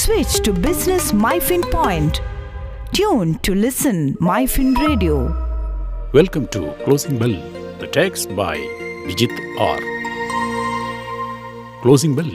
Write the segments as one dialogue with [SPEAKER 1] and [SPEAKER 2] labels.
[SPEAKER 1] Switch to Business MyFin Point. Tune to listen MyFin Radio.
[SPEAKER 2] Welcome to Closing Bell, the text by Bijith R. Closing Bell.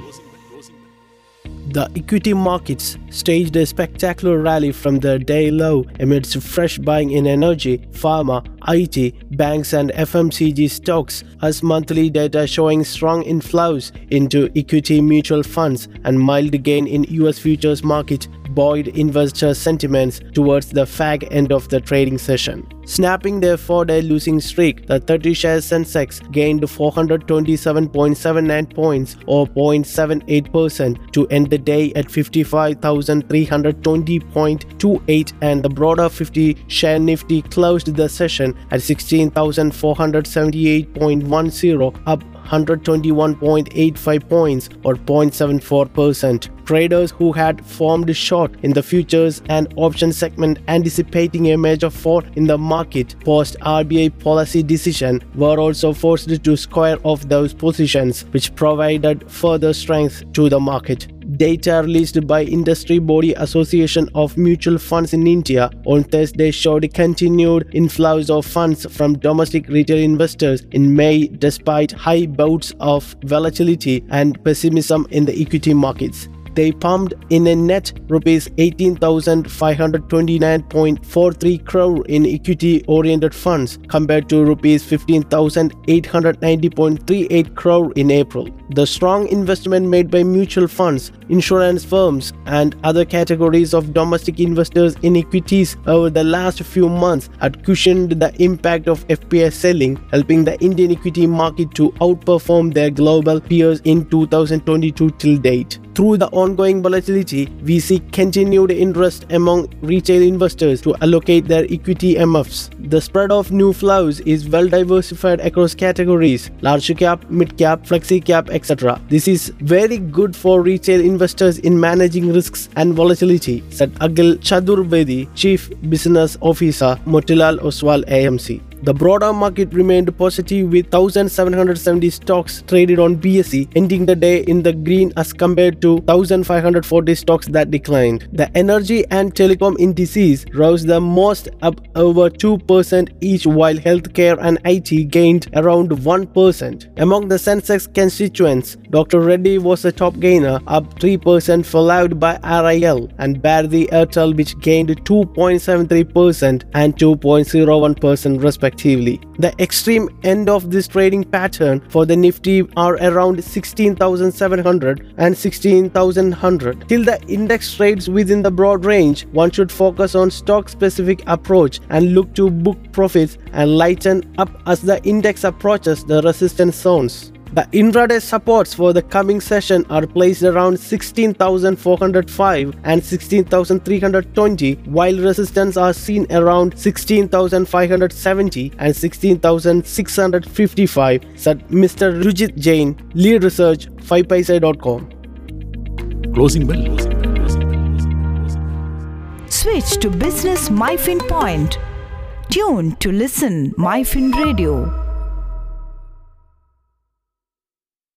[SPEAKER 3] The equity markets staged a spectacular rally from their day low amidst fresh buying in energy, pharma, IT, banks, and FMCG stocks, as monthly data showing strong inflows into equity mutual funds and mild gain in US futures market buoyed investor sentiments towards the fag end of the trading session. Snapping their four-day losing streak, the 30 share Sensex gained 427.79 points or 0.78% to end the day at 55,320.28 and the broader 50 share Nifty closed the session at 16,478.10 up 121.85 points or 0.74%. Traders who had formed short in the futures and option segment anticipating a major fall in the market post RBI policy decision were also forced to square off those positions which provided further strength to the market. Data released by Industry Body Association of Mutual Funds in India on Thursday showed continued inflows of funds from domestic retail investors in May despite high bouts of volatility and pessimism in the equity markets they pumped in a net rupees 18,529.43 crore in equity oriented funds compared to rupees 15,890.38 crore in April. The strong investment made by mutual funds, insurance firms, and other categories of domestic investors in equities over the last few months had cushioned the impact of FPI selling, helping the Indian equity market to outperform their global peers in 2022 till date. Through the ongoing volatility, we see continued interest among retail investors to allocate their equity MFs. The spread of new flows is well diversified across categories large cap, mid cap, flexi cap, etc. This is very good for retail investors in managing risks and volatility, said Akhil Chaturvedi, Chief Business Officer, Motilal Oswal AMC. The broader market remained positive with 1770 stocks traded on BSE ending the day in the green as compared to 1540 stocks that declined. The energy and telecom indices rose the most up over 2% each while healthcare and IT gained around 1%. Among the Sensex constituents, Dr. Reddy was the top gainer up 3% followed by RIL and Bharti Airtel which gained 2.73% and 2.01% respectively respectively. The extreme end of this trading pattern for the Nifty are around 16,700 and 16,100. Till the index trades within the broad range, one should focus on stock specific approach and look to book profits and lighten up as the index approaches the resistance zones. The intraday supports for the coming session are placed around 16,405 and 16,320 while resistance are seen around 16,570 and 16,655 said Mr. Ruchit Jain, lead research 5paisa.com.
[SPEAKER 2] Closing bell.
[SPEAKER 1] Switch to Business MyFin Point. Tune to listen MyFin Radio.